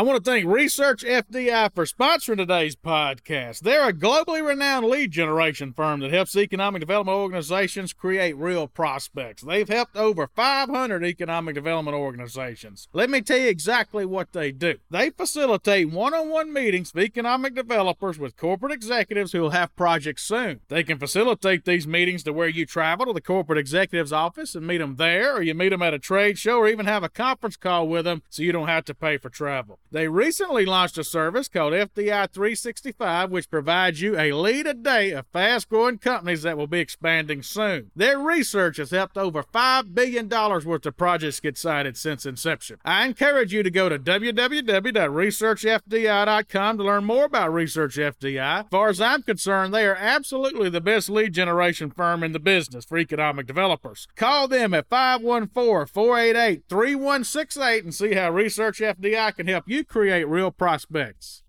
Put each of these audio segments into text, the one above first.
I want to thank Research FDI for sponsoring today's podcast. They're a globally renowned lead generation firm that helps economic development organizations create real prospects. They've helped over 500 economic development organizations. Let me tell you exactly what they do. They facilitate one on one meetings with economic developers with corporate executives who will have projects soon. They can facilitate these meetings to where you travel to the corporate executive's office and meet them there, or you meet them at a trade show, or even have a conference call with them so you don't have to pay for travel. They recently launched a service called FDI 365, which provides you a lead a day of fast growing companies that will be expanding soon. Their research has helped over $5 billion worth of projects get sited since inception. I encourage you to go to www.researchfdi.com to learn more about Research FDI. As far as I'm concerned, they are absolutely the best lead generation firm in the business for economic developers. Call them at 514 488 3168 and see how Research FDI can help you create real prospects.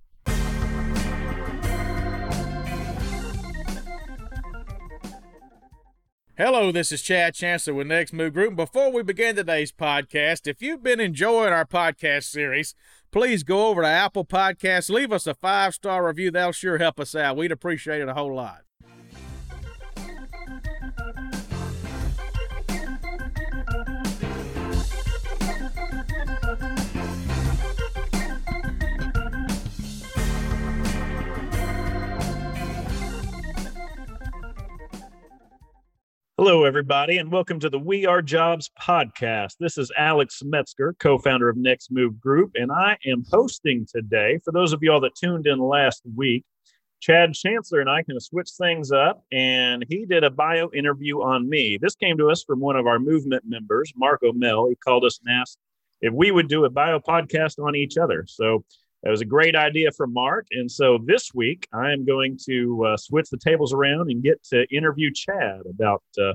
Hello, this is Chad Chancellor with Next Move Group. Before we begin today's podcast, if you've been enjoying our podcast series, please go over to Apple Podcasts, leave us a five star review. That'll sure help us out. We'd appreciate it a whole lot. Hello, everybody, and welcome to the We Are Jobs podcast. This is Alex Metzger, co founder of Next Move Group, and I am hosting today. For those of y'all that tuned in last week, Chad Chancellor and I kind of switched things up, and he did a bio interview on me. This came to us from one of our movement members, Marco Mel. He called us and asked if we would do a bio podcast on each other. So that was a great idea from Mark. And so this week, I am going to uh, switch the tables around and get to interview Chad about uh,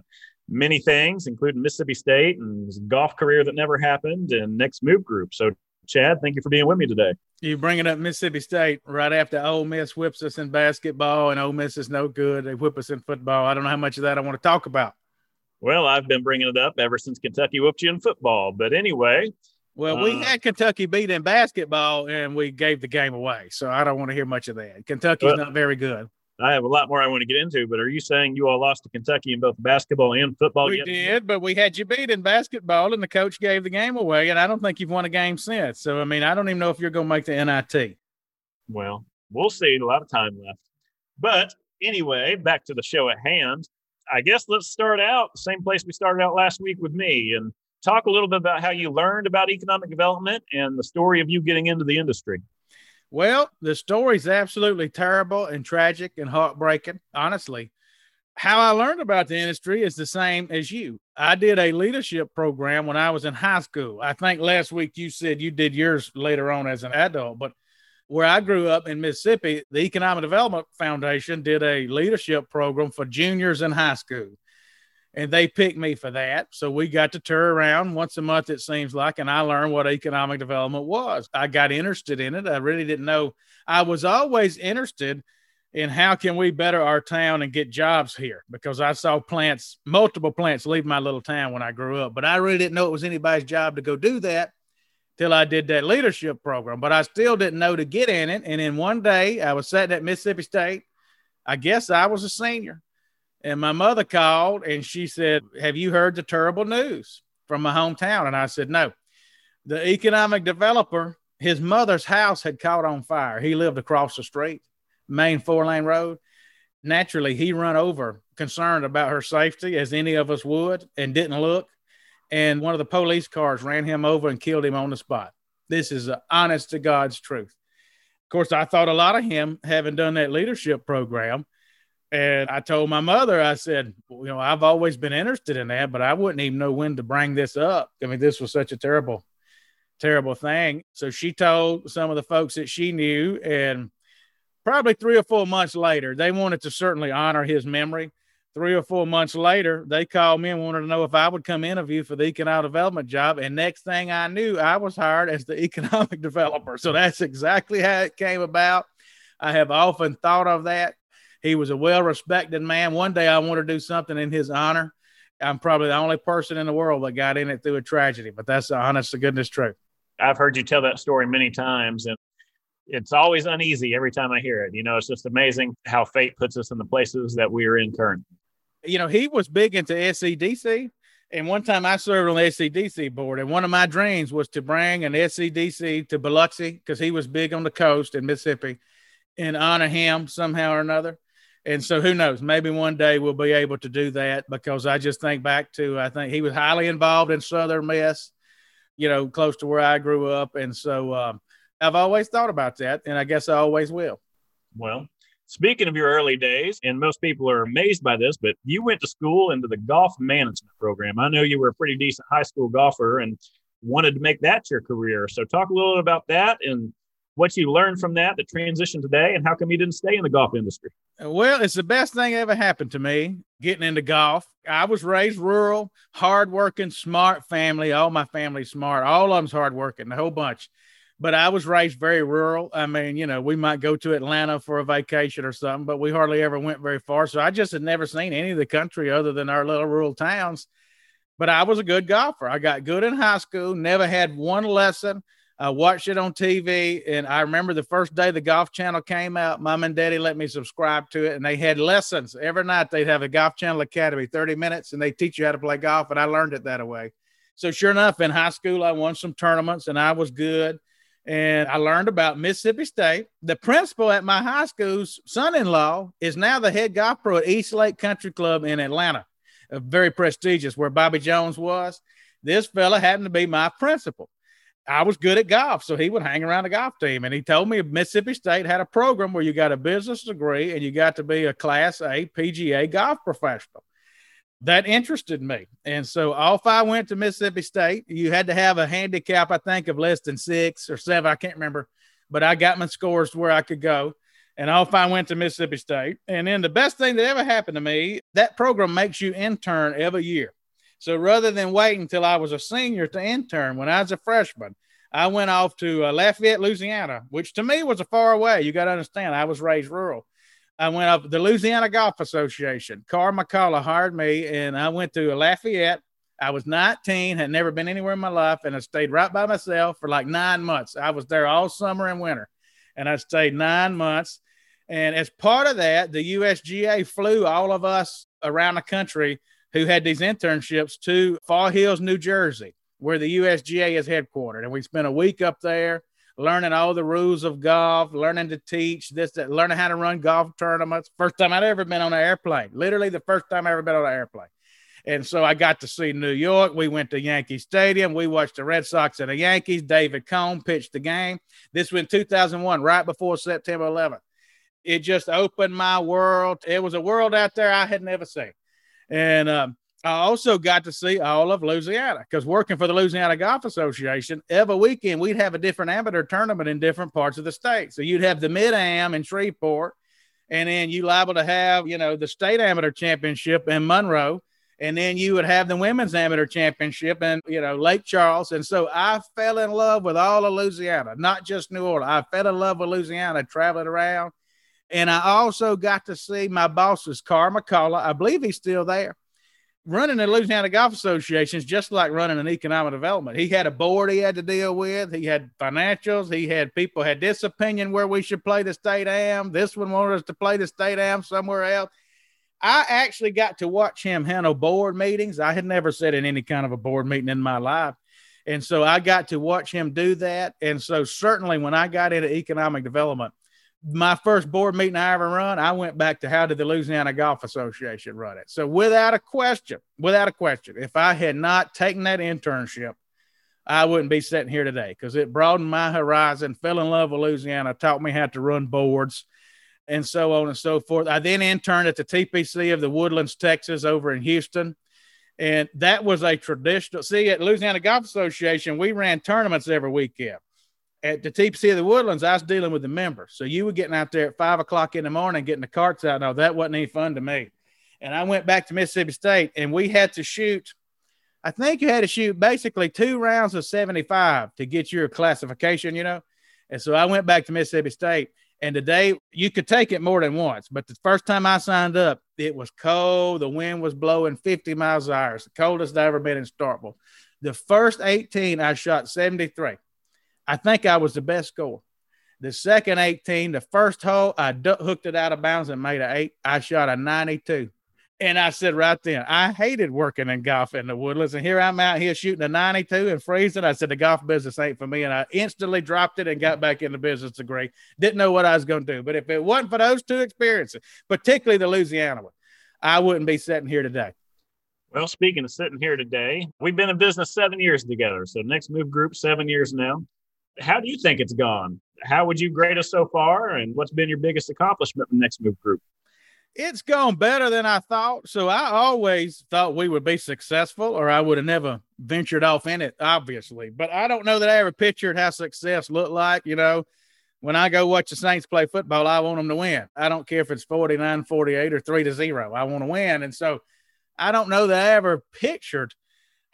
many things, including Mississippi State and his golf career that never happened and Next Move Group. So, Chad, thank you for being with me today. You bringing up Mississippi State right after Ole Miss whips us in basketball, and Ole Miss is no good. They whip us in football. I don't know how much of that I want to talk about. Well, I've been bringing it up ever since Kentucky whooped you in football. But anyway, well, we uh, had Kentucky beat in basketball and we gave the game away. So I don't want to hear much of that. Kentucky's well, not very good. I have a lot more I want to get into, but are you saying you all lost to Kentucky in both basketball and football? We did, but we had you beat in basketball and the coach gave the game away. And I don't think you've won a game since. So, I mean, I don't even know if you're going to make the NIT. Well, we'll see. A lot of time left. But anyway, back to the show at hand. I guess let's start out the same place we started out last week with me. And talk a little bit about how you learned about economic development and the story of you getting into the industry. Well, the story is absolutely terrible and tragic and heartbreaking, honestly. How I learned about the industry is the same as you. I did a leadership program when I was in high school. I think last week you said you did yours later on as an adult, but where I grew up in Mississippi, the Economic Development Foundation did a leadership program for juniors in high school and they picked me for that. So we got to tour around once a month, it seems like, and I learned what economic development was. I got interested in it. I really didn't know. I was always interested in how can we better our town and get jobs here because I saw plants, multiple plants leave my little town when I grew up, but I really didn't know it was anybody's job to go do that till I did that leadership program. But I still didn't know to get in it. And then one day I was sitting at Mississippi State. I guess I was a senior and my mother called and she said, Have you heard the terrible news from my hometown? And I said, No. The economic developer, his mother's house had caught on fire. He lived across the street, main four lane road. Naturally, he run over, concerned about her safety, as any of us would, and didn't look. And one of the police cars ran him over and killed him on the spot. This is honest to God's truth. Of course, I thought a lot of him having done that leadership program and I told my mother, I said, you know, I've always been interested in that, but I wouldn't even know when to bring this up. I mean, this was such a terrible, terrible thing. So she told some of the folks that she knew, and probably three or four months later, they wanted to certainly honor his memory. Three or four months later, they called me and wanted to know if I would come interview for the economic development job. And next thing I knew, I was hired as the economic developer. So that's exactly how it came about. I have often thought of that he was a well respected man. One day I want to do something in his honor. I'm probably the only person in the world that got in it through a tragedy, but that's the honest to goodness truth. I've heard you tell that story many times, and it's always uneasy every time I hear it. You know, it's just amazing how fate puts us in the places that we are in currently. You know, he was big into SEDC. And one time I served on the SEDC board, and one of my dreams was to bring an SEDC to Biloxi because he was big on the coast in Mississippi and honor him somehow or another. And so who knows, maybe one day we'll be able to do that because I just think back to, I think he was highly involved in Southern Miss, you know, close to where I grew up. And so um, I've always thought about that. And I guess I always will. Well, speaking of your early days, and most people are amazed by this, but you went to school into the golf management program. I know you were a pretty decent high school golfer and wanted to make that your career. So talk a little about that and what you learned from that, the transition today, and how come you didn't stay in the golf industry? Well, it's the best thing ever happened to me getting into golf. I was raised rural, hardworking, smart family. All my family's smart. All of them's hardworking, the whole bunch. But I was raised very rural. I mean, you know, we might go to Atlanta for a vacation or something, but we hardly ever went very far. So I just had never seen any of the country other than our little rural towns. But I was a good golfer. I got good in high school, never had one lesson. I watched it on TV, and I remember the first day the Golf Channel came out. Mom and Daddy let me subscribe to it, and they had lessons every night. They'd have a Golf Channel Academy, thirty minutes, and they teach you how to play golf. And I learned it that way. So sure enough, in high school, I won some tournaments, and I was good. And I learned about Mississippi State. The principal at my high school's son-in-law is now the head golf pro at East Lake Country Club in Atlanta, very prestigious, where Bobby Jones was. This fella happened to be my principal. I was good at golf, so he would hang around the golf team. And he told me Mississippi State had a program where you got a business degree and you got to be a Class A PGA golf professional. That interested me, and so off I went to Mississippi State. You had to have a handicap, I think, of less than six or seven. I can't remember, but I got my scores where I could go. And off I went to Mississippi State. And then the best thing that ever happened to me, that program makes you intern every year. So rather than wait until I was a senior to intern when I was a freshman, I went off to uh, Lafayette, Louisiana, which to me was a far away. You got to understand, I was raised rural. I went up the Louisiana Golf Association. Carl McCullough hired me, and I went to Lafayette. I was 19, had never been anywhere in my life, and I stayed right by myself for like nine months. I was there all summer and winter, and I stayed nine months. And as part of that, the USGA flew all of us around the country who had these internships to Far Hills, New Jersey, where the USGA is headquartered. And we spent a week up there learning all the rules of golf, learning to teach this, that, learning how to run golf tournaments. First time I'd ever been on an airplane, literally the first time I ever been on an airplane. And so I got to see New York. We went to Yankee Stadium. We watched the Red Sox and the Yankees. David Cone pitched the game. This was in 2001, right before September 11th. It just opened my world. It was a world out there I had never seen. And um, I also got to see all of Louisiana because working for the Louisiana Golf Association, every weekend we'd have a different amateur tournament in different parts of the state. So you'd have the Mid Am in Shreveport, and then you liable to have, you know, the state amateur championship in Monroe, and then you would have the women's amateur championship in, you know, Lake Charles. And so I fell in love with all of Louisiana, not just New Orleans. I fell in love with Louisiana traveling around and I also got to see my boss's Carl, McCullough. I believe he's still there. Running the Louisiana Golf Association is just like running an economic development. He had a board he had to deal with. He had financials. He had people had this opinion where we should play the state am. This one wanted us to play the state am somewhere else. I actually got to watch him handle board meetings. I had never sat in any kind of a board meeting in my life. And so I got to watch him do that. And so certainly when I got into economic development, my first board meeting I ever run, I went back to how did the Louisiana Golf Association run it. So without a question, without a question, if I had not taken that internship, I wouldn't be sitting here today because it broadened my horizon, fell in love with Louisiana, taught me how to run boards and so on and so forth. I then interned at the TPC of the Woodlands, Texas, over in Houston. And that was a traditional, see, at Louisiana Golf Association, we ran tournaments every weekend at the TPC of the Woodlands, I was dealing with the members. So you were getting out there at five o'clock in the morning, getting the carts out. No, that wasn't any fun to me. And I went back to Mississippi State and we had to shoot, I think you had to shoot basically two rounds of 75 to get your classification, you know? And so I went back to Mississippi State. And today you could take it more than once. But the first time I signed up, it was cold. The wind was blowing 50 miles an hour. It's the coldest I've ever been in Starkville. The first 18, I shot 73. I think I was the best score. The second 18, the first hole, I hooked it out of bounds and made an eight. I shot a 92. And I said right then, I hated working in golf in the woodlands. And here I'm out here shooting a 92 and freezing. I said, the golf business ain't for me. And I instantly dropped it and got back in the business degree. Didn't know what I was going to do. But if it wasn't for those two experiences, particularly the Louisiana one, I wouldn't be sitting here today. Well, speaking of sitting here today, we've been in business seven years together. So, Next Move Group, seven years now. How do you think it's gone? How would you grade us so far? And what's been your biggest accomplishment in the Next Move Group? It's gone better than I thought. So, I always thought we would be successful, or I would have never ventured off in it, obviously. But I don't know that I ever pictured how success looked like. You know, when I go watch the Saints play football, I want them to win. I don't care if it's 49 48 or 3 to 0. I want to win. And so, I don't know that I ever pictured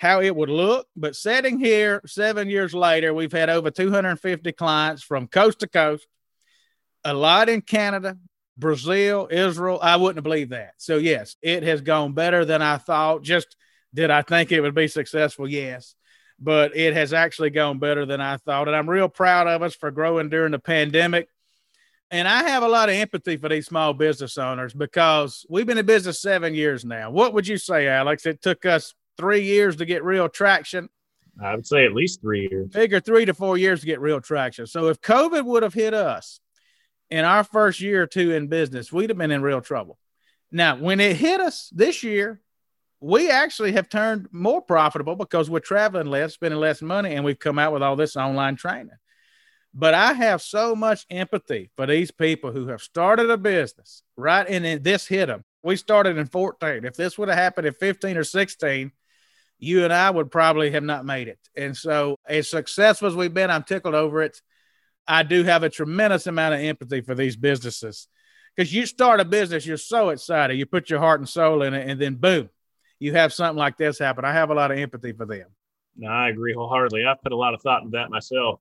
how it would look, but sitting here seven years later, we've had over 250 clients from coast to coast, a lot in Canada, Brazil, Israel. I wouldn't believe that. So, yes, it has gone better than I thought. Just did I think it would be successful? Yes. But it has actually gone better than I thought. And I'm real proud of us for growing during the pandemic and I have a lot of empathy for these small business owners because we've been in business seven years now. What would you say, Alex? It took us three years to get real traction. I would say at least three years. Figure three to four years to get real traction. So if COVID would have hit us in our first year or two in business, we'd have been in real trouble. Now, when it hit us this year, we actually have turned more profitable because we're traveling less, spending less money, and we've come out with all this online training. But I have so much empathy for these people who have started a business, right? And then this hit them. We started in 14. If this would have happened in 15 or 16, you and I would probably have not made it. And so, as successful as we've been, I'm tickled over it. I do have a tremendous amount of empathy for these businesses because you start a business, you're so excited, you put your heart and soul in it, and then boom, you have something like this happen. I have a lot of empathy for them. No, I agree wholeheartedly. I've put a lot of thought into that myself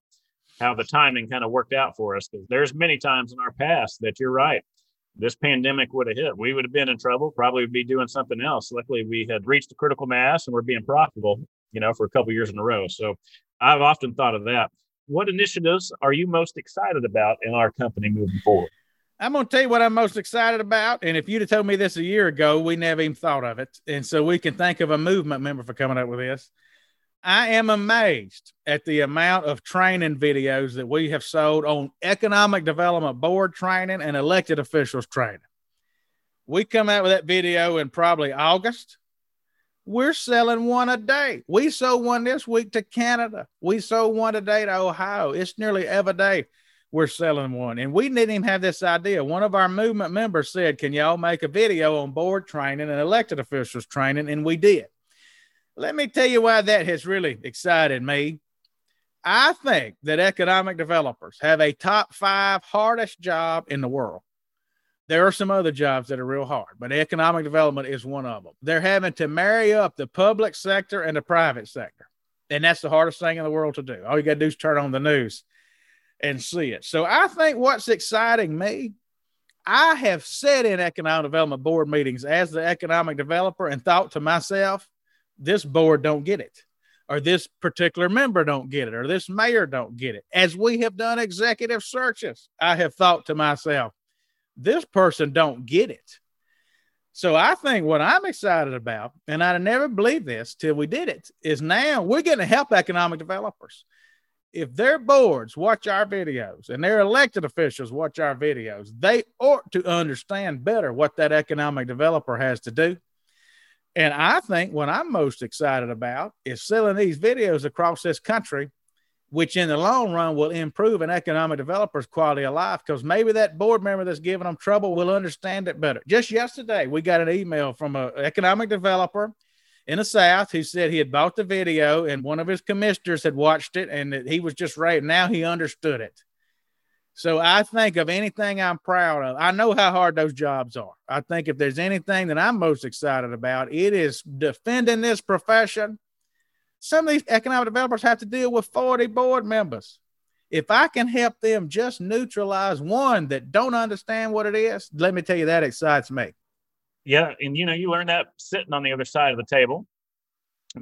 how the timing kind of worked out for us. There's many times in our past that you're right. This pandemic would have hit. We would have been in trouble. Probably would be doing something else. Luckily, we had reached a critical mass and we're being profitable, you know, for a couple years in a row. So I've often thought of that. What initiatives are you most excited about in our company moving forward? I'm going to tell you what I'm most excited about. And if you'd have told me this a year ago, we never even thought of it. And so we can thank of a movement member for coming up with this. I am amazed at the amount of training videos that we have sold on economic development board training and elected officials training. We come out with that video in probably August. We're selling one a day. We sold one this week to Canada. We sold one today to Ohio. It's nearly every day we're selling one. And we didn't even have this idea. One of our movement members said, Can y'all make a video on board training and elected officials training? And we did. Let me tell you why that has really excited me. I think that economic developers have a top five hardest job in the world. There are some other jobs that are real hard, but economic development is one of them. They're having to marry up the public sector and the private sector. And that's the hardest thing in the world to do. All you got to do is turn on the news and see it. So I think what's exciting me, I have sat in economic development board meetings as the economic developer and thought to myself, this board don't get it or this particular member don't get it or this mayor don't get it. As we have done executive searches i have thought to myself this person don't get it. So i think what i'm excited about and I'd never believed this till we did it is now we're going to help economic developers. If their boards watch our videos and their elected officials watch our videos they ought to understand better what that economic developer has to do and I think what I'm most excited about is selling these videos across this country, which in the long run will improve an economic developer's quality of life because maybe that board member that's giving them trouble will understand it better. Just yesterday, we got an email from an economic developer in the South who said he had bought the video and one of his commissioners had watched it and that he was just right. Now he understood it. So I think of anything I'm proud of. I know how hard those jobs are. I think if there's anything that I'm most excited about, it is defending this profession. Some of these economic developers have to deal with 40 board members. If I can help them just neutralize one that don't understand what it is, let me tell you that excites me. Yeah, and you know, you learn that sitting on the other side of the table,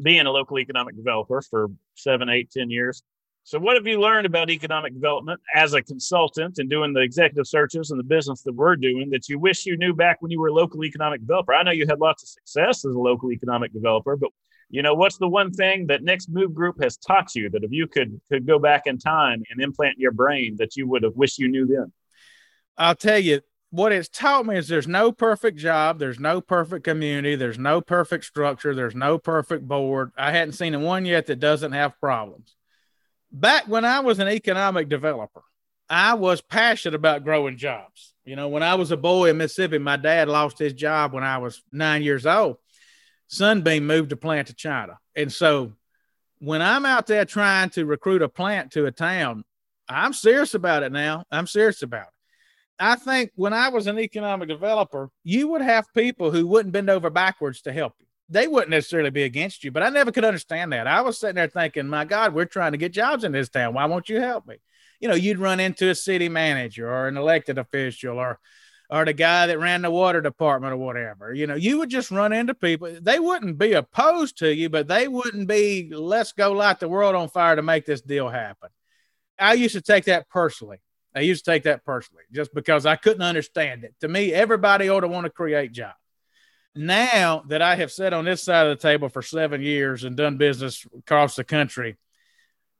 being a local economic developer for seven, eight, ten years So, what have you learned about economic development as a consultant and doing the executive searches and the business that we're doing that you wish you knew back when you were a local economic developer? I know you had lots of success as a local economic developer, but you know what's the one thing that Next Move Group has taught you that if you could could go back in time and implant in your brain that you would have wished you knew then? I'll tell you what it's taught me is there's no perfect job, there's no perfect community, there's no perfect structure, there's no perfect board. I hadn't seen one yet that doesn't have problems back when I was an economic developer, I was passionate about growing jobs. You know, when I was a boy in Mississippi, my dad lost his job when I was nine years old. Sunbeam moved a plant to China. And so when I'm out there trying to recruit a plant to a town, I'm serious about it now. I'm serious about it. I think when I was an economic developer, you would have people who wouldn't bend over backwards to help you they wouldn't necessarily be against you, but I never could understand that. I was sitting there thinking, my God, we're trying to get jobs in this town. Why won't you help me? You know, you'd run into a city manager or an elected official or or the guy that ran the water department or whatever. You know, you would just run into people. They wouldn't be opposed to you, but they wouldn't be, let's go light the world on fire to make this deal happen. I used to take that personally. I used to take that personally just because I couldn't understand it. To me, everybody ought to want to create jobs now that I have sat on this side of the table for seven years and done business across the country,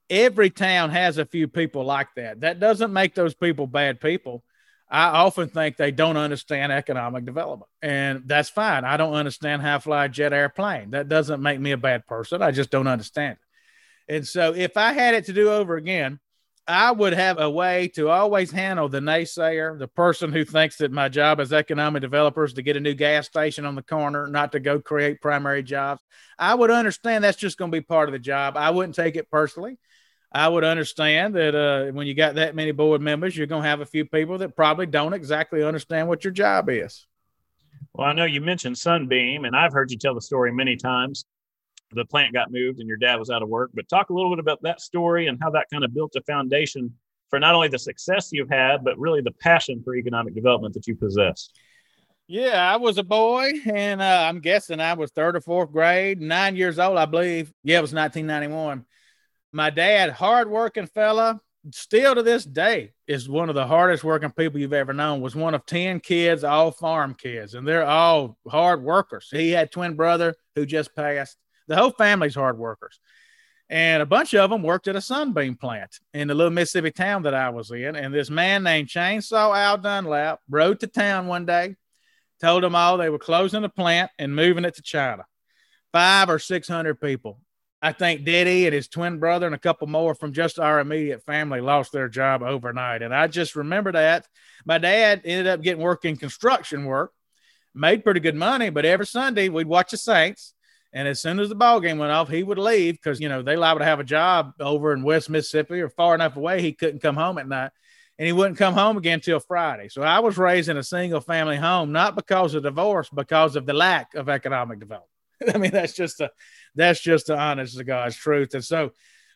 every town has a few people like that. That doesn't make those people bad people. I often think they don't understand economic development, and that's fine. I don't understand how to fly a jet airplane. That doesn't make me a bad person. I just don't understand it. And so, if I had it to do over again, I would have a way to always handle the naysayer, the person who thinks that my job as economic developer is to get a new gas station on the corner, not to go create primary jobs. I would understand that's just going to be part of the job. I wouldn't take it personally. I would understand that uh, when you got that many board members, you're going to have a few people that probably don't exactly understand what your job is. Well, I know you mentioned Sunbeam, and I've heard you tell the story many times the plant got moved and your dad was out of work. But talk a little bit about that story and how that kind of built a foundation for not only the success you've had, but really the passion for economic development that you possess. Yeah, I was a boy, and uh, I'm guessing I was third or fourth grade, nine years old, I believe. Yeah, it was 1991. My dad, hardworking fella, still to this day is one of the hardest working people you've ever known. Was one of ten kids, all farm kids, and they're all hard workers. He had twin brother who just passed the whole family's hard workers. And a bunch of them worked at a sunbeam plant in the little Mississippi town that I was in. And this man named Chainsaw Al Dunlap rode to town one day, told them all they were closing the plant and moving it to China. Five or 600 people. I think Diddy and his twin brother and a couple more from just our immediate family lost their job overnight. And I just remember that. My dad ended up getting work in construction work, made pretty good money, but every Sunday we'd watch the Saints and as soon as the ball game went off, he would leave because you know they liable to have a job over in West Mississippi or far enough away he couldn't come home at night, and he wouldn't come home again till Friday. So I was raised in a single family home, not because of divorce, because of the lack of economic development. I mean that's just a that's just the honest to God's truth. And so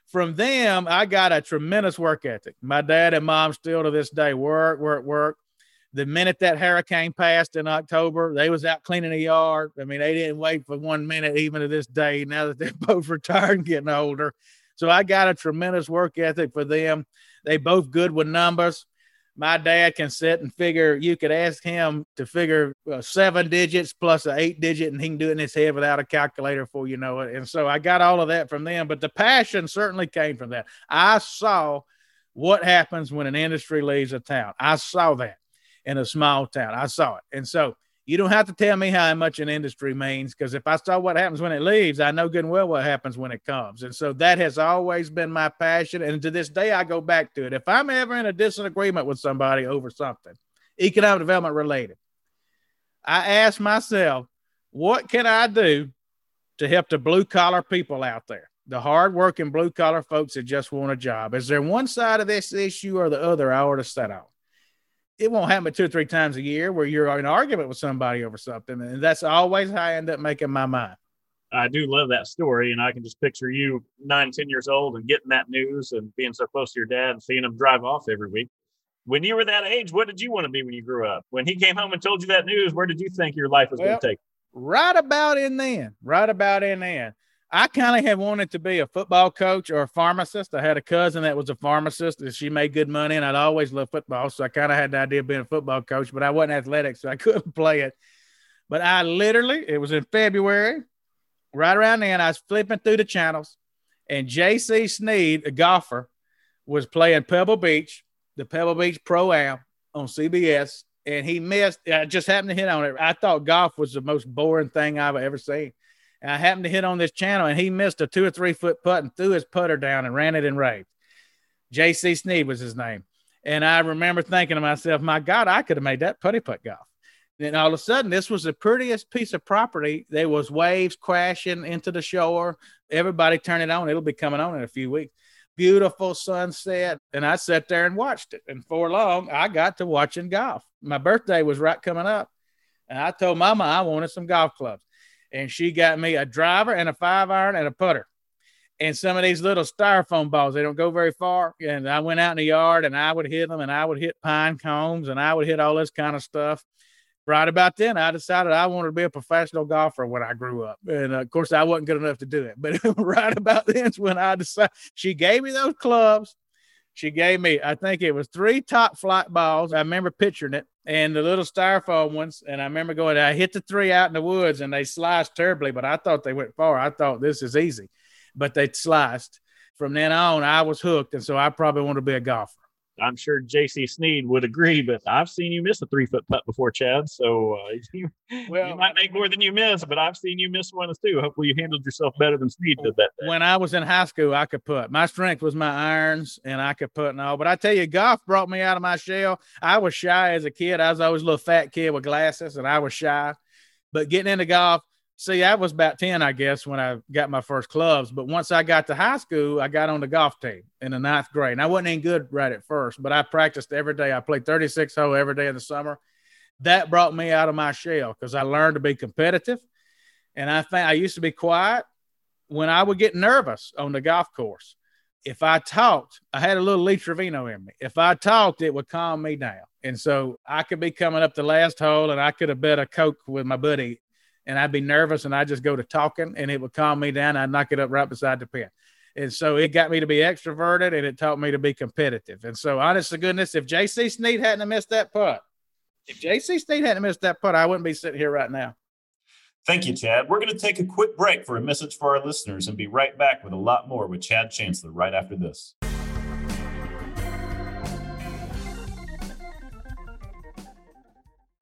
from them, I got a tremendous work ethic. My dad and mom still to this day work, work, work the minute that hurricane passed in October, they was out cleaning the yard. I mean, they didn't wait for one minute, even to this day. Now that they're both retired and getting older, so I got a tremendous work ethic for them. They both good with numbers. My dad can sit and figure. You could ask him to figure seven digits plus an eight digit, and he can do it in his head without a calculator for you know it. And so I got all of that from them. But the passion certainly came from that. I saw what happens when an industry leaves a town. I saw that in a small town. I saw it. And so you don't have to tell me how much an industry means because if I saw what happens when it leaves, I know good and well what happens when it comes. And so that has always been my passion. And to this day, I go back to it. If I'm ever in a disagreement with somebody over something, economic development related, I ask myself, what can I do to help the blue collar people out there? The hardworking blue collar folks that just want a job. Is there one side of this issue or the other I ought to set out? It won't happen two or three times a year where you're in an argument with somebody over something. And that's always how I end up making my mind. I do love that story. And I can just picture you nine, 10 years old and getting that news and being so close to your dad and seeing him drive off every week. When you were that age, what did you want to be when you grew up? When he came home and told you that news, where did you think your life was well, going to take? Right about in then, right about in then. I kind of had wanted to be a football coach or a pharmacist. I had a cousin that was a pharmacist and she made good money, and I'd always loved football. So I kind of had the idea of being a football coach, but I wasn't athletic, so I couldn't play it. But I literally, it was in February, right around then, I was flipping through the channels, and JC Snead, a golfer, was playing Pebble Beach, the Pebble Beach Pro Am on CBS, and he missed. I just happened to hit on it. I thought golf was the most boring thing I've ever seen. I happened to hit on this channel and he missed a two or three foot putt and threw his putter down and ran it in raved. JC Snead was his name. And I remember thinking to myself, my God, I could have made that putty putt golf. And all of a sudden, this was the prettiest piece of property. There was waves crashing into the shore. Everybody turn it on. It'll be coming on in a few weeks. Beautiful sunset. And I sat there and watched it. And for long, I got to watching golf. My birthday was right coming up. And I told mama I wanted some golf clubs and she got me a driver and a five iron and a putter and some of these little styrofoam balls. They don't go very far. And I went out in the yard and I would hit them and I would hit pine cones and I would hit all this kind of stuff. Right about then, I decided I wanted to be a professional golfer when I grew up. And uh, of course, I wasn't good enough to do it. But right about then is when I decided she gave me those clubs. She gave me, I think it was three Top-Flite balls. I remember picturing it and the little styrofoam ones. And I remember going, I hit the three out in the woods and they sliced terribly, but I thought they went far. I thought this is easy, but they sliced. From then on, I was hooked. And so I probably want to be a golfer. I'm sure JC Snead would agree, but I've seen you miss a three foot putt before, Chad. So uh, you, well, you might make more than you miss, but I've seen you miss one too. Hopefully, you handled yourself better than Snead did that. Day. When I was in high school, I could putt. My strength was my irons, and I could putt and all. But I tell you, golf brought me out of my shell. I was shy as a kid. I was always a little fat kid with glasses, and I was shy. But getting into golf, See, I was about 10, I guess, when I got my first clubs. But once I got to high school, I got on the golf team in the ninth grade. And I wasn't any good right at first, but I practiced every day. I played 36 hole every day in the summer. That brought me out of my shell because I learned to be competitive. And I think I used to be quiet when I would get nervous on the golf course. If I talked, I had a little Lee Trevino in me. If I talked, it would calm me down. And so I could be coming up the last hole and I could have bet a Coke with my buddy and I'd be nervous and I'd just go to talking and it would calm me down. I'd knock it up right beside the pin. And so it got me to be extroverted and it taught me to be competitive. And so, honest to goodness, if JC Snead hadn't missed that putt, if JC Snead hadn't missed that putt, I wouldn't be sitting here right now. Thank you, Chad. We're going to take a quick break for a message for our listeners and be right back with a lot more with Chad Chancellor right after this.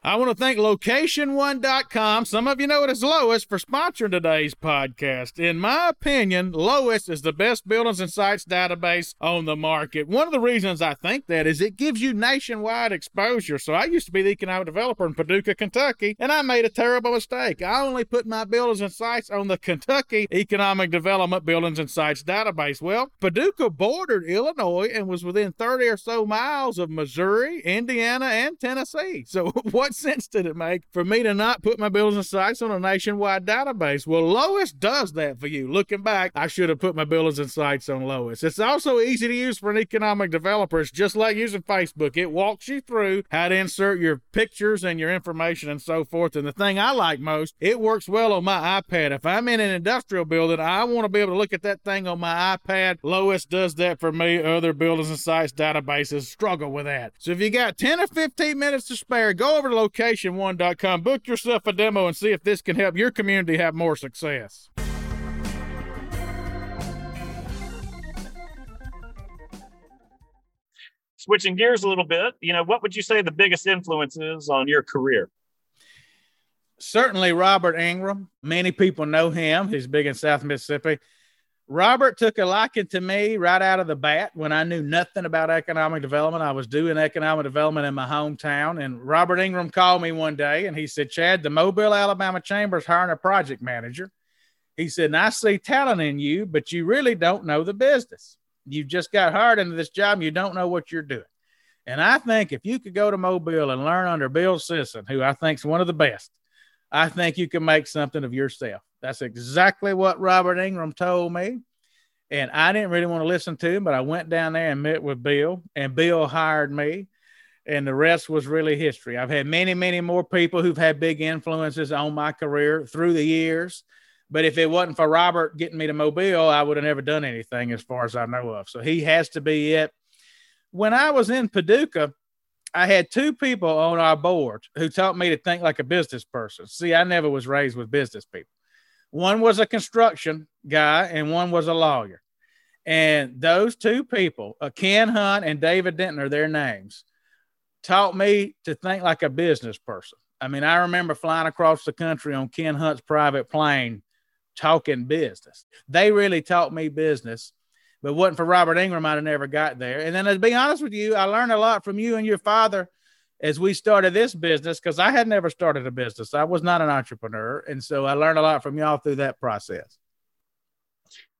I want to thank location1.com. Some of you know it as Lois for sponsoring today's podcast. In my opinion, Lois is the best buildings and sites database on the market. One of the reasons I think that is it gives you nationwide exposure. So I used to be the economic developer in Paducah, Kentucky, and I made a terrible mistake. I only put my buildings and sites on the Kentucky Economic Development Buildings and Sites database. Well, Paducah bordered Illinois and was within 30 or so miles of Missouri, Indiana, and Tennessee. So what what sense did it make for me to not put my buildings and sites on a nationwide database? Well, Lois does that for you. Looking back, I should have put my buildings and sites on Lois. It's also easy to use for an economic developer. It's just like using Facebook. It walks you through how to insert your pictures and your information and so forth. And the thing I like most, it works well on my iPad. If I'm in an industrial building, I want to be able to look at that thing on my iPad. Lois does that for me. Other buildings and sites databases struggle with that. So if you got 10 or 15 minutes to spare, go over to location1.com. Book yourself a demo and see if this can help your community have more success. Switching gears a little bit, you know, what would you say the biggest influence is on your career? Certainly Robert Ingram. Many people know him. He's big in South Mississippi. Robert took a liking to me right out of the bat when I knew nothing about economic development. I was doing economic development in my hometown. And Robert Ingram called me one day and he said, Chad, the Mobile, Alabama Chamber is hiring a project manager. He said, and I see talent in you, but you really don't know the business. You've just got hired into this job and you don't know what you're doing. And I think if you could go to Mobile and learn under Bill Sisson, who I think is one of the best, I think you can make something of yourself. That's exactly what Robert Ingram told me. And I didn't really want to listen to him, but I went down there and met with Bill, and Bill hired me. And the rest was really history. I've had many, many more people who've had big influences on my career through the years. But if it wasn't for Robert getting me to Mobile, I would have never done anything as far as I know of. So he has to be it. When I was in Paducah, I had two people on our board who taught me to think like a business person. See, I never was raised with business people. One was a construction guy, and one was a lawyer. And those two people, uh, Ken Hunt and David Denton, are their names, taught me to think like a business person. I mean, I remember flying across the country on Ken Hunt's private plane talking business. They really taught me business. But wasn't for Robert Ingram, I'd have never got there. And then, to be honest with you, I learned a lot from you and your father as we started this business because I had never started a business. I was not an entrepreneur. And so I learned a lot from y'all through that process.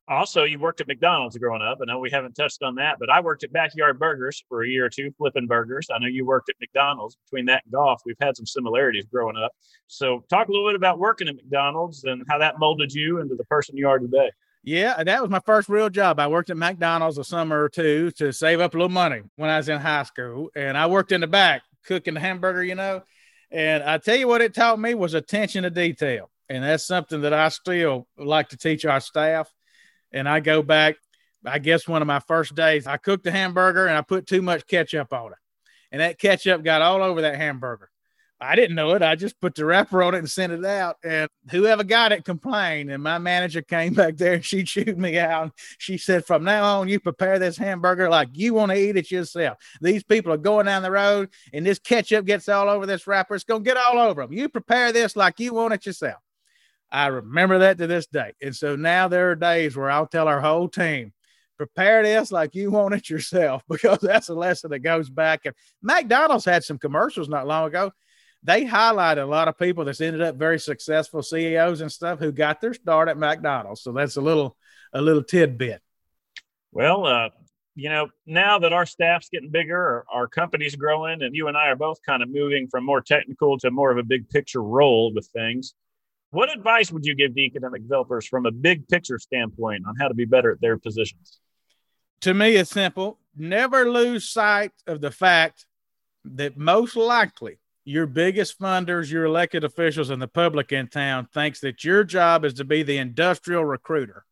Also, you worked at McDonald's growing up. I know we haven't touched on that, but I worked at Backyard Burgers for a year or two, flipping burgers. I know you worked at McDonald's. Between that and golf, we've had some similarities growing up. So, talk a little bit about working at McDonald's and how that molded you into the person you are today. Yeah, that was my first real job. I worked at McDonald's a summer or two to save up a little money when I was in high school, and I worked in the back cooking the hamburger, you know. And I tell you what, it taught me was attention to detail, and that's something that I still like to teach our staff and I go back. I guess one of my first days, I cooked a hamburger and I put too much ketchup on it, and that ketchup got all over that hamburger. I didn't know it. I just put the wrapper on it and sent it out. And whoever got it complained. And my manager came back there and she chewed me out. She said, From now on, you prepare this hamburger like you want to eat it yourself. These people are going down the road and this ketchup gets all over this wrapper. It's going to get all over them. You prepare this like you want it yourself. I remember that to this day. And so now there are days where I'll tell our whole team, prepare this like you want it yourself, because that's a lesson that goes back. And McDonald's had some commercials not long ago. They highlight a lot of people that's ended up very successful CEOs and stuff who got their start at McDonald's. So that's a little a little tidbit. Well, uh, you know, now that our staff's getting bigger, our, our company's growing, and you and I are both kind of moving from more technical to more of a big picture role with things. What advice would you give the economic developers from a big picture standpoint on how to be better at their positions? To me, it's simple. Never lose sight of the fact that most likely your biggest funders, your elected officials, and the public in town thinks that your job is to be the industrial recruiter.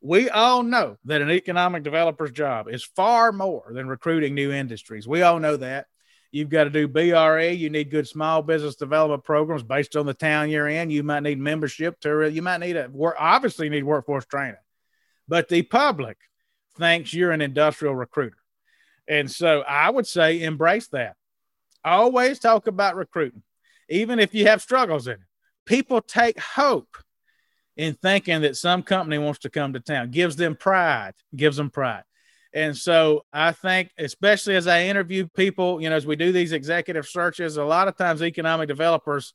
We all know that an economic developer's job is far more than recruiting new industries. We all know that. You've got to do BRE. You need good small business development programs based on the town you're in. You might need membership to, you might need a work, obviously need workforce training, but the public thinks you're an industrial recruiter. And so I would say embrace that. Always talk about recruiting, even if you have struggles in it. People take hope in thinking that some company wants to come to town, gives them pride, gives them pride. And so I think, especially as I interview people, you know, as we do these executive searches, a lot of times economic developers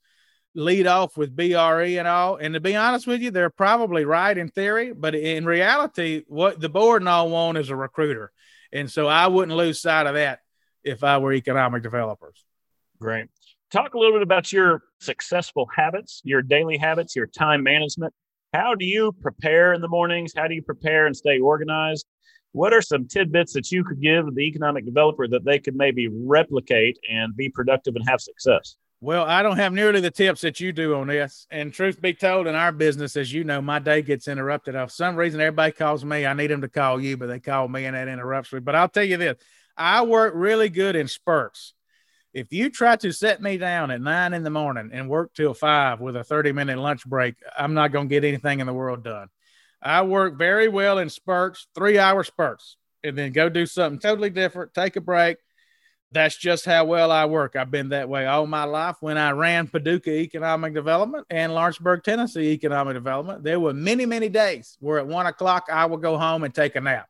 lead off with BRE and all. And to be honest with you, they're probably right in theory, but in reality, what the board and all want is a recruiter. And so I wouldn't lose sight of that if I were economic developers. Great. Talk a little bit about your successful habits, your daily habits, your time management. How do you prepare in the mornings? How do you prepare and stay organized? what are some tidbits that you could give the economic developer that they could maybe replicate and be productive and have success? Well, I don't have nearly the tips that you do on this. And truth be told, in our business, as you know, my day gets interrupted. For some reason, everybody calls me. I need them to call you, but they call me and that interrupts me. But I'll tell you this I work really good in spurts. If you try to set me down at nine in the morning and work till five with a 30 minute lunch break, I'm not going to get anything in the world done. I work very well in spurts, three hour spurts, and then go do something totally different, take a break. That's just how well I work. I've been that way all my life. When I ran Paducah Economic Development and Lawrenceburg, Tennessee Economic Development, there were many, many days where at one o'clock I would go home and take a nap.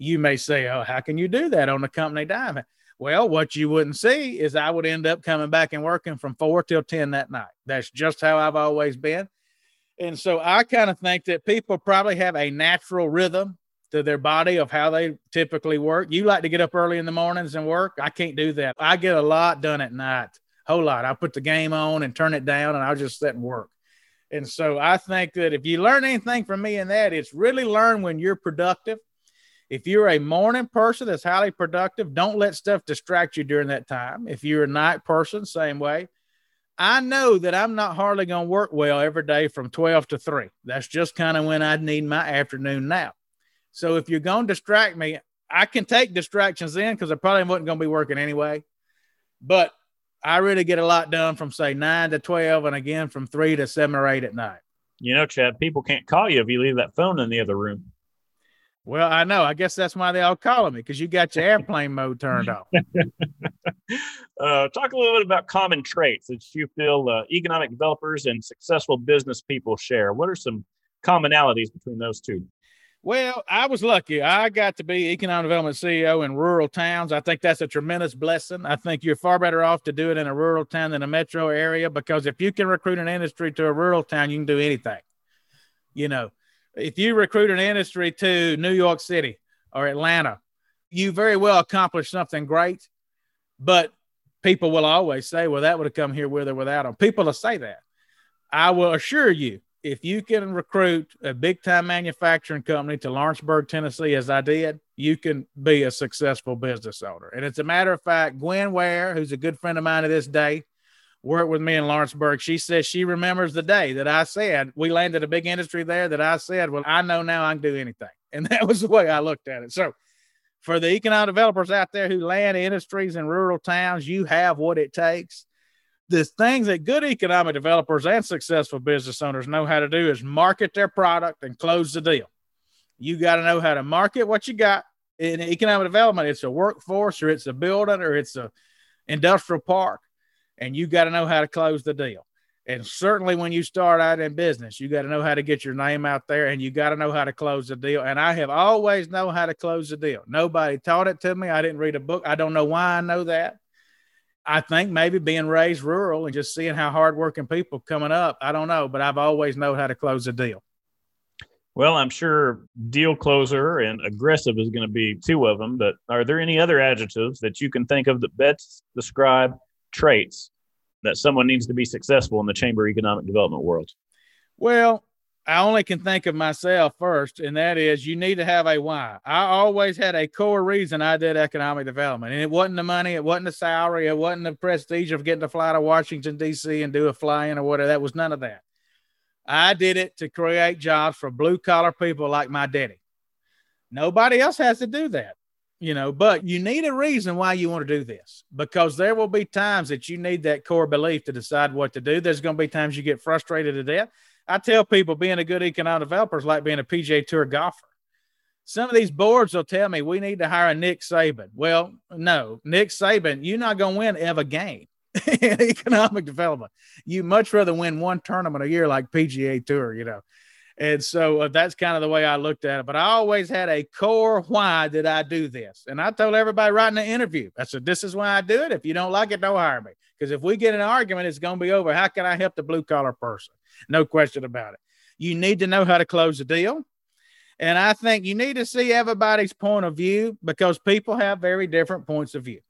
You may say, Oh, how can you do that on a company dime? Well, what you wouldn't see is I would end up coming back and working from four till 10 that night. That's just how I've always been. And so I kind of think that people probably have a natural rhythm to their body of how they typically work. You like to get up early in the mornings and work. I can't do that. I get a lot done at night, whole lot. I put the game on and turn it down and I'll just sit and work. And so I think that if you learn anything from me in that, it's really learn when you're productive. If you're a morning person that's highly productive, don't let stuff distract you during that time. If you're a night person, same way. I know that I'm not hardly going to work well every day from 12 to 3. That's just kind of when I need my afternoon nap. So if you're going to distract me, I can take distractions in because I probably wasn't going to be working anyway. But I really get a lot done from say 9 to 12 and again from 3 to 7 or 8 at night. You know, Chad, people can't call you if you leave that phone in the other room. Well, I know. I guess that's why they all calling me because you got your airplane mode turned off. uh, talk a little bit about common traits that you feel uh, economic developers and successful business people share. What are some commonalities between those two? Well, I was lucky. I got to be economic development CEO in rural towns. I think that's a tremendous blessing. I think you're far better off to do it in a rural town than a metro area because if you can recruit an industry to a rural town, you can do anything. You know, if you recruit an industry to New York City or Atlanta, you very well accomplish something great. But people will always say, well, that would have come here with or without them. People will say that. I will assure you, if you can recruit a big time manufacturing company to Lawrenceburg, Tennessee, as I did, you can be a successful business owner. And it's a matter of fact, Gwen Ware, who's a good friend of mine to this day, worked with me in Lawrenceburg. She says she remembers the day that I said we landed a big industry there that I said, Well, I know now I can do anything. And that was the way I looked at it. So for the economic developers out there who land industries in rural towns, you have what it takes. The things that good economic developers and successful business owners know how to do is market their product and close the deal. You got to know how to market what you got in economic development. It's a workforce or it's a building or it's a industrial park and you got to know how to close the deal. And certainly when you start out in business, you got to know how to get your name out there and you got to know how to close the deal. And I have always known how to close the deal. Nobody taught it to me. I didn't read a book. I don't know why I know that. I think maybe being raised rural and just seeing how hardworking people coming up, I don't know, but I've always known how to close a deal. Well, I'm sure deal closer and aggressive is going to be two of them, but are there any other adjectives that you can think of that best describe traits that someone needs to be successful in the chamber economic development world? Well, I only can think of myself first, and that is you need to have a why. I always had a core reason I did economic development, and it wasn't the money, it wasn't the salary, it wasn't the prestige of getting to fly to Washington, D.C. and do a fly in or whatever. That was none of that. I did it to create jobs for blue collar people like my daddy. Nobody else has to do that you know, but you need a reason why you want to do this because there will be times that you need that core belief to decide what to do. There's going to be times you get frustrated to death. I tell people being a good economic developer is like being a PGA Tour golfer. Some of these boards will tell me we need to hire a Nick Saban. Well, no, Nick Saban, you're not going to win ever game in economic development. You much rather win one tournament a year like PGA Tour, you know. And so uh, that's kind of the way I looked at it. But I always had a core why did I do this? And I told everybody right in the interview, I said, this is why I do it. If you don't like it, don't hire me. Because if we get an argument, it's going to be over. How can I help the blue collar person? No question about it. You need to know how to close a deal. And I think you need to see everybody's point of view because people have very different points of view.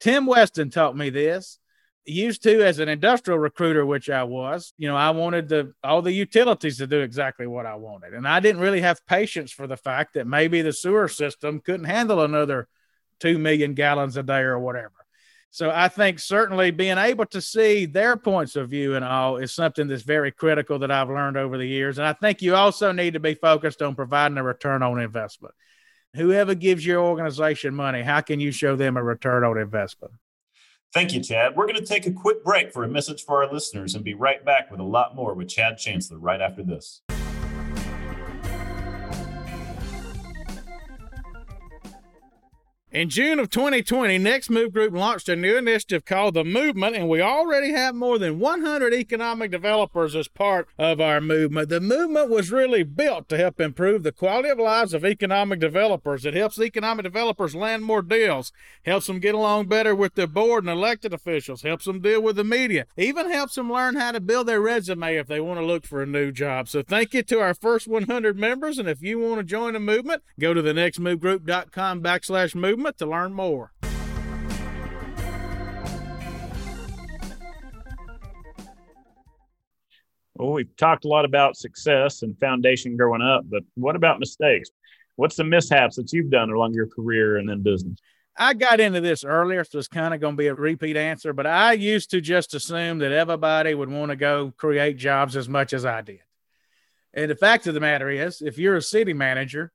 Tim Weston taught me this used to as an industrial recruiter, which I was, you know, I wanted the all the utilities to do exactly what I wanted. And I didn't really have patience for the fact that maybe the sewer system couldn't handle another two million gallons a day or whatever. So I think certainly being able to see their points of view and all is something that's very critical that I've learned over the years. And I think you also need to be focused on providing a return on investment. Whoever gives your organization money, how can you show them a return on investment? Thank you, Chad. We're going to take a quick break for a message for our listeners and be right back with a lot more with Chad Chancellor right after this. In June of 2020, Next Move Group launched a new initiative called The Movement, and we already have more than 100 economic developers as part of our movement. The movement was really built to help improve the quality of lives of economic developers. It helps economic developers land more deals, helps them get along better with their board and elected officials, helps them deal with the media, even helps them learn how to build their resume if they want to look for a new job. So thank you to our first 100 members, and if you want to join the movement, go to the nextmovegroup.com backslash movement to learn more. Well, we've talked a lot about success and foundation growing up, but what about mistakes? What's the mishaps that you've done along your career and in business? I got into this earlier, so it's kind of going to be a repeat answer, but I used to just assume that everybody would want to go create jobs as much as I did. And the fact of the matter is, if you're a city manager,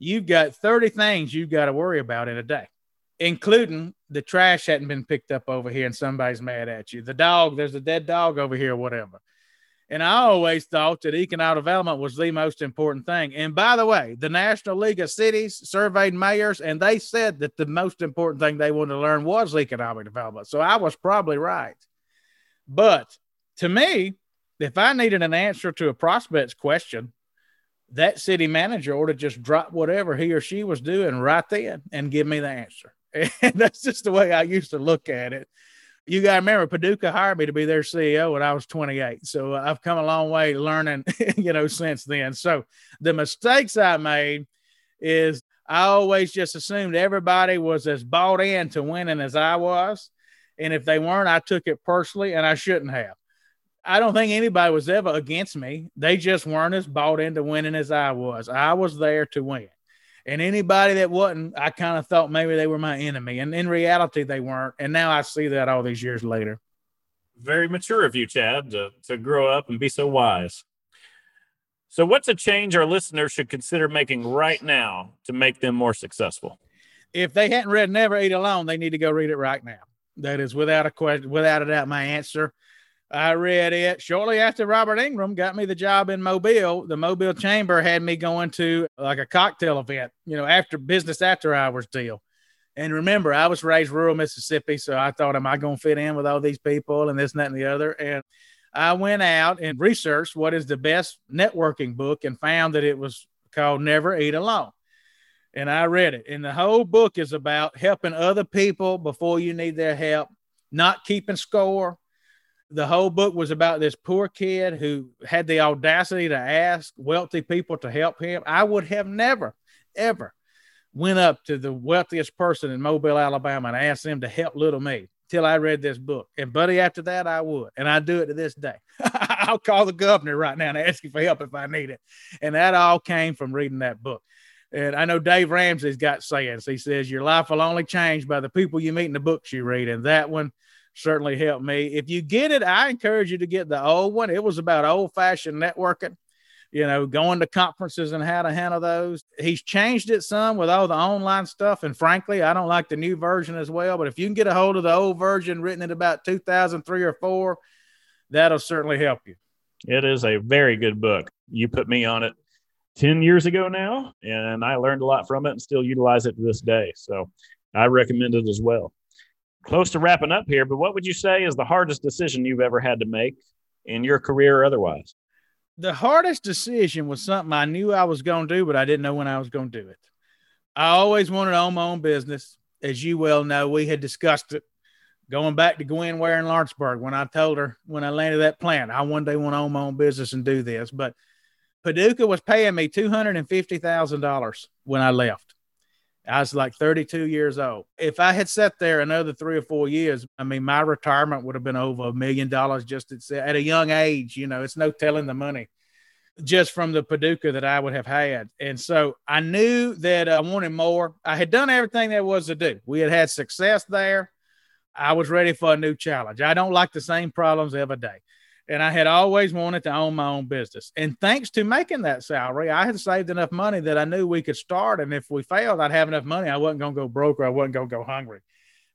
you've got 30 things you've got to worry about in a day, including the trash hadn't been picked up over here and somebody's mad at you. The dog, there's a dead dog over here, whatever. And I always thought that economic development was the most important thing. And by the way, the National League of Cities surveyed mayors, and they said that the most important thing they wanted to learn was economic development. So I was probably right. But to me, if I needed an answer to a prospect's question, that city manager ought to just drop whatever he or she was doing right then and give me the answer. And that's just the way I used to look at it you got to remember Paducah hired me to be their CEO when I was 28. So I've come a long way learning, you know, since then. So the mistakes I made is I always just assumed everybody was as bought in to winning as I was. And if they weren't, I took it personally and I shouldn't have. I don't think anybody was ever against me. They just weren't as bought into winning as I was. I was there to win. And anybody that wasn't, I kind of thought maybe they were my enemy. And in reality, they weren't. And now I see that all these years later. Very mature of you, Chad, to, to grow up and be so wise. So, what's a change our listeners should consider making right now to make them more successful? If they hadn't read Never Eat Alone, they need to go read it right now. That is without a question, without a doubt, my answer. I read it shortly after Robert Ingram got me the job in Mobile. The Mobile Chamber had me going to like a cocktail event, you know, after business after hours deal. And remember, I was raised rural Mississippi, so I thought, am I going to fit in with all these people and this and that and the other? And I went out and researched what is the best networking book and found that it was called Never Eat Alone. And I read it. And the whole book is about helping other people before you need their help, not keeping score, the whole book was about this poor kid who had the audacity to ask wealthy people to help him. I would have never, ever went up to the wealthiest person in Mobile, Alabama, and asked them to help little me till I read this book. And buddy, after that, I would, and I do it to this day. I'll call the governor right now and ask him for help if I need it. And that all came from reading that book. And I know Dave Ramsey's got sayings. He says, Your life will only change by the people you meet in the books you read. And that one certainly helped me. If you get it, I encourage you to get the old one. It was about old fashioned networking, you know, going to conferences and how to handle those. He's changed it some with all the online stuff. And frankly, I don't like the new version as well. But if you can get a hold of the old version written in about 2003 or four, that'll certainly help you. It is a very good book. You put me on it 10 years ago now, and I learned a lot from it and still utilize it to this day. So I recommend it as well close to wrapping up here, but what would you say is the hardest decision you've ever had to make in your career or otherwise? The hardest decision was something I knew I was going to do, but I didn't know when I was going to do it. I always wanted to own my own business. As you well know, we had discussed it going back to Gwen Ware in Lawrenceburg when I told her when I landed that plant, I one day want to own my own business and do this. But Paducah was paying me $250,000 when I left. I was like 32 years old. If I had sat there another three or four years, I mean, my retirement would have been over a million dollars just at, a young age. You know, it's no telling the money just from the Paducah that I would have had. And so I knew that uh, I wanted more. I had done everything there was to do. We had had success there. I was ready for a new challenge. I don't like the same problems every day and I had always wanted to own my own business. And thanks to making that salary, I had saved enough money that I knew we could start. And if we failed, I'd have enough money. I wasn't going to go broke or I wasn't going to go hungry.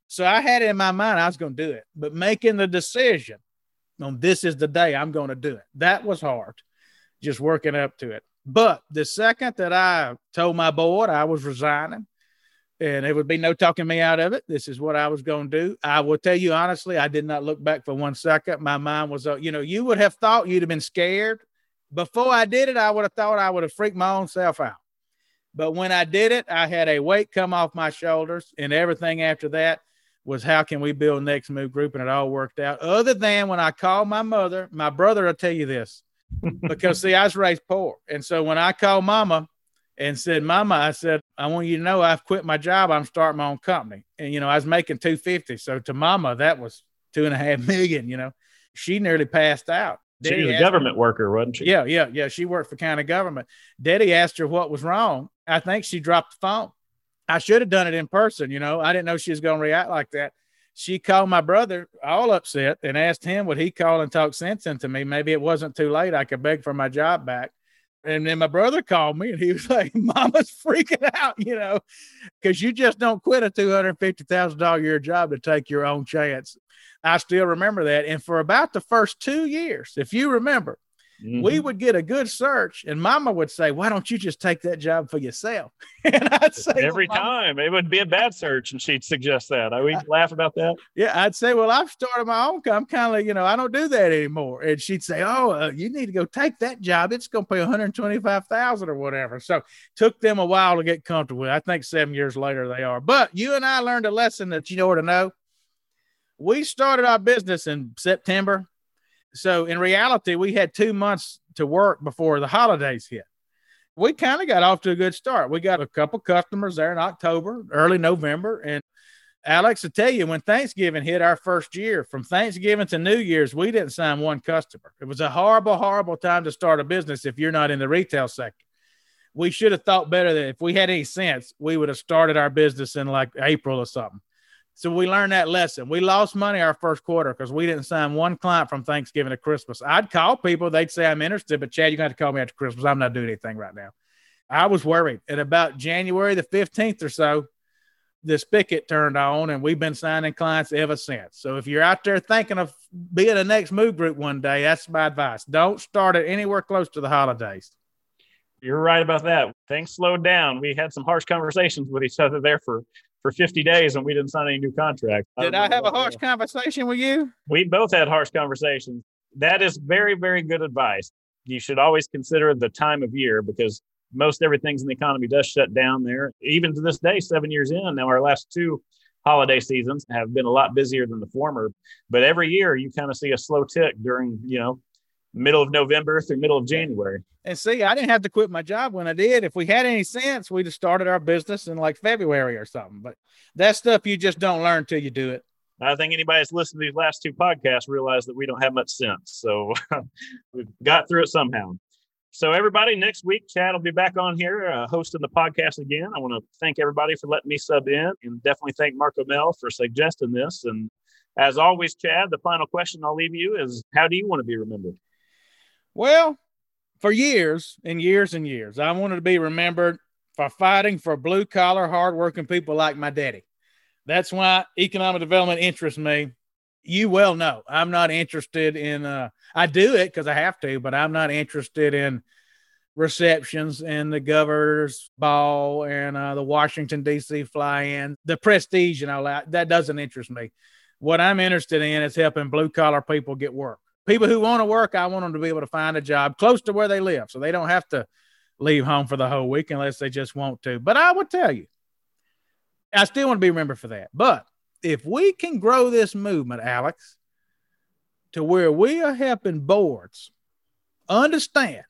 So I had it in my mind I was going to do it. But making the decision on this is the day I'm going to do it, that was hard, just working up to it. But the second that I told my board I was resigning, and there would be no talking me out of it. This is what I was going to do. I will tell you honestly, I did not look back for one second. My mind was, uh, you know, you would have thought you'd have been scared. Before I did it, I would have thought I would have freaked my own self out. But when I did it, I had a weight come off my shoulders, and everything after that was how can we build next move group, and it all worked out. Other than when I called my mother, my brother will tell you this, because see, I was raised poor, and so when I called mama, and said, Mama, I said, I want you to know I've quit my job. I'm starting my own company. And, you know, I was making 250. So to Mama, that was two and a half million, you know, she nearly passed out. Daddy she was a government worker, wasn't she? Yeah, yeah, yeah. She worked for county government. Daddy asked her what was wrong. I think she dropped the phone. I should have done it in person. You know, I didn't know she was going to react like that. She called my brother all upset and asked him would he call and talk sense into me. Maybe it wasn't too late. I could beg for my job back. And then my brother called me and he was like, Mama's freaking out, you know, because you just don't quit a $250,000 a year job to take your own chance. I still remember that. And for about the first two years, if you remember, Mm-hmm. We would get a good search, and Mama would say, "Why don't you just take that job for yourself?" and I'd say, every well, time it would be a bad search, and she'd suggest that. I would laugh about that. Yeah, I'd say, "Well, I've started my own. Company. I'm kind of, you know, I don't do that anymore." And she'd say, "Oh, uh, you need to go take that job. It's going to pay 125 thousand or whatever." So took them a while to get comfortable. I think seven years later they are. But you and I learned a lesson that you know what to know. We started our business in September so in reality, we had two months to work before the holidays hit. We kind of got off to a good start. We got a couple customers there in October, early November, and Alex, to tell you, when Thanksgiving hit our first year, from Thanksgiving to New Year's, we didn't sign one customer. It was a horrible, horrible time to start a business if you're not in the retail sector. We should have thought better that if we had any sense, we would have started our business in like April or something. So we learned that lesson. We lost money our first quarter because we didn't sign one client from Thanksgiving to Christmas. I'd call people, they'd say, I'm interested, but Chad, you're to have to call me after Christmas. I'm not doing anything right now. I was worried. At about January the 15th or so, the spigot turned on, and we've been signing clients ever since. So if you're out there thinking of being a next move group one day, that's my advice. Don't start it anywhere close to the holidays. You're right about that. Things slowed down. We had some harsh conversations with each other there for for 50 days and we didn't sign any new contracts. Did I, I have a harsh conversation with you? We both had harsh conversations. That is very, very good advice. You should always consider the time of year because most everything's in the economy does shut down there. Even to this day, seven years in, now our last two holiday seasons have been a lot busier than the former. But every year you kind of see a slow tick during, you know, middle of November through middle of January. And see, I didn't have to quit my job when I did. If we had any sense, we'd have started our business in like February or something. But that stuff you just don't learn till you do it. I think anybody that's listened to these last two podcasts realize that we don't have much sense. So we've got through it somehow. So, everybody, next week, Chad will be back on here uh, hosting the podcast again. I want to thank everybody for letting me sub in and definitely thank Marco Mel for suggesting this. And as always, Chad, the final question I'll leave you is how do you want to be remembered? Well, for years and years and years, I wanted to be remembered for fighting for blue collar, hardworking people like my daddy. That's why economic development interests me. You well know I'm not interested in, uh, I do it because I have to, but I'm not interested in receptions and the governor's ball and uh, the Washington, D.C. fly in, the prestige and all that. That doesn't interest me. What I'm interested in is helping blue collar people get work people who want to work, I want them to be able to find a job close to where they live so they don't have to leave home for the whole week unless they just want to. But I would tell you, I still want to be remembered for that. But if we can grow this movement, Alex, to where we are helping boards understand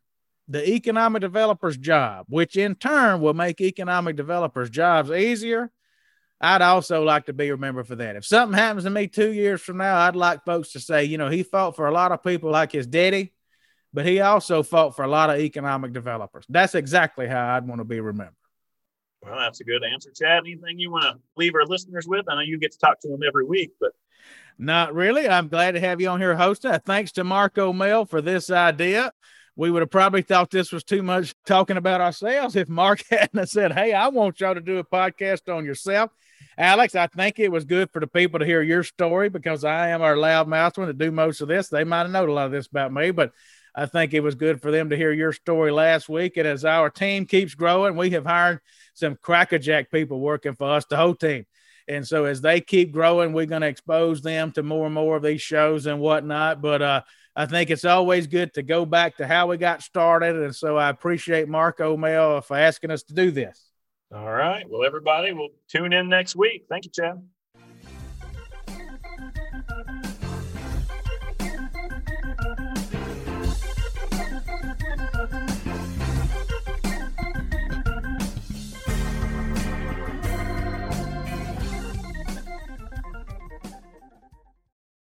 the economic developer's job, which in turn will make economic developers' jobs easier I'd also like to be remembered for that. If something happens to me two years from now, I'd like folks to say, you know, he fought for a lot of people like his daddy, but he also fought for a lot of economic developers. That's exactly how I'd want to be remembered. Well, that's a good answer, Chad. Anything you want to leave our listeners with? I know you get to talk to them every week, but not really. I'm glad to have you on here hosting. Uh, thanks to Marco Mel for this idea. We would have probably thought this was too much talking about ourselves if Mark hadn't said, Hey, I want y'all to do a podcast on yourself. Alex, I think it was good for the people to hear your story because I am our loudmouth one to do most of this. They might have known a lot of this about me, but I think it was good for them to hear your story last week. And as our team keeps growing, we have hired some crackerjack people working for us, the whole team. And so as they keep growing, we're going to expose them to more and more of these shows and whatnot. But uh, I think it's always good to go back to how we got started. And so I appreciate Mark Mel for asking us to do this. All right. Well, everybody, we'll tune in next week. Thank you, Chad.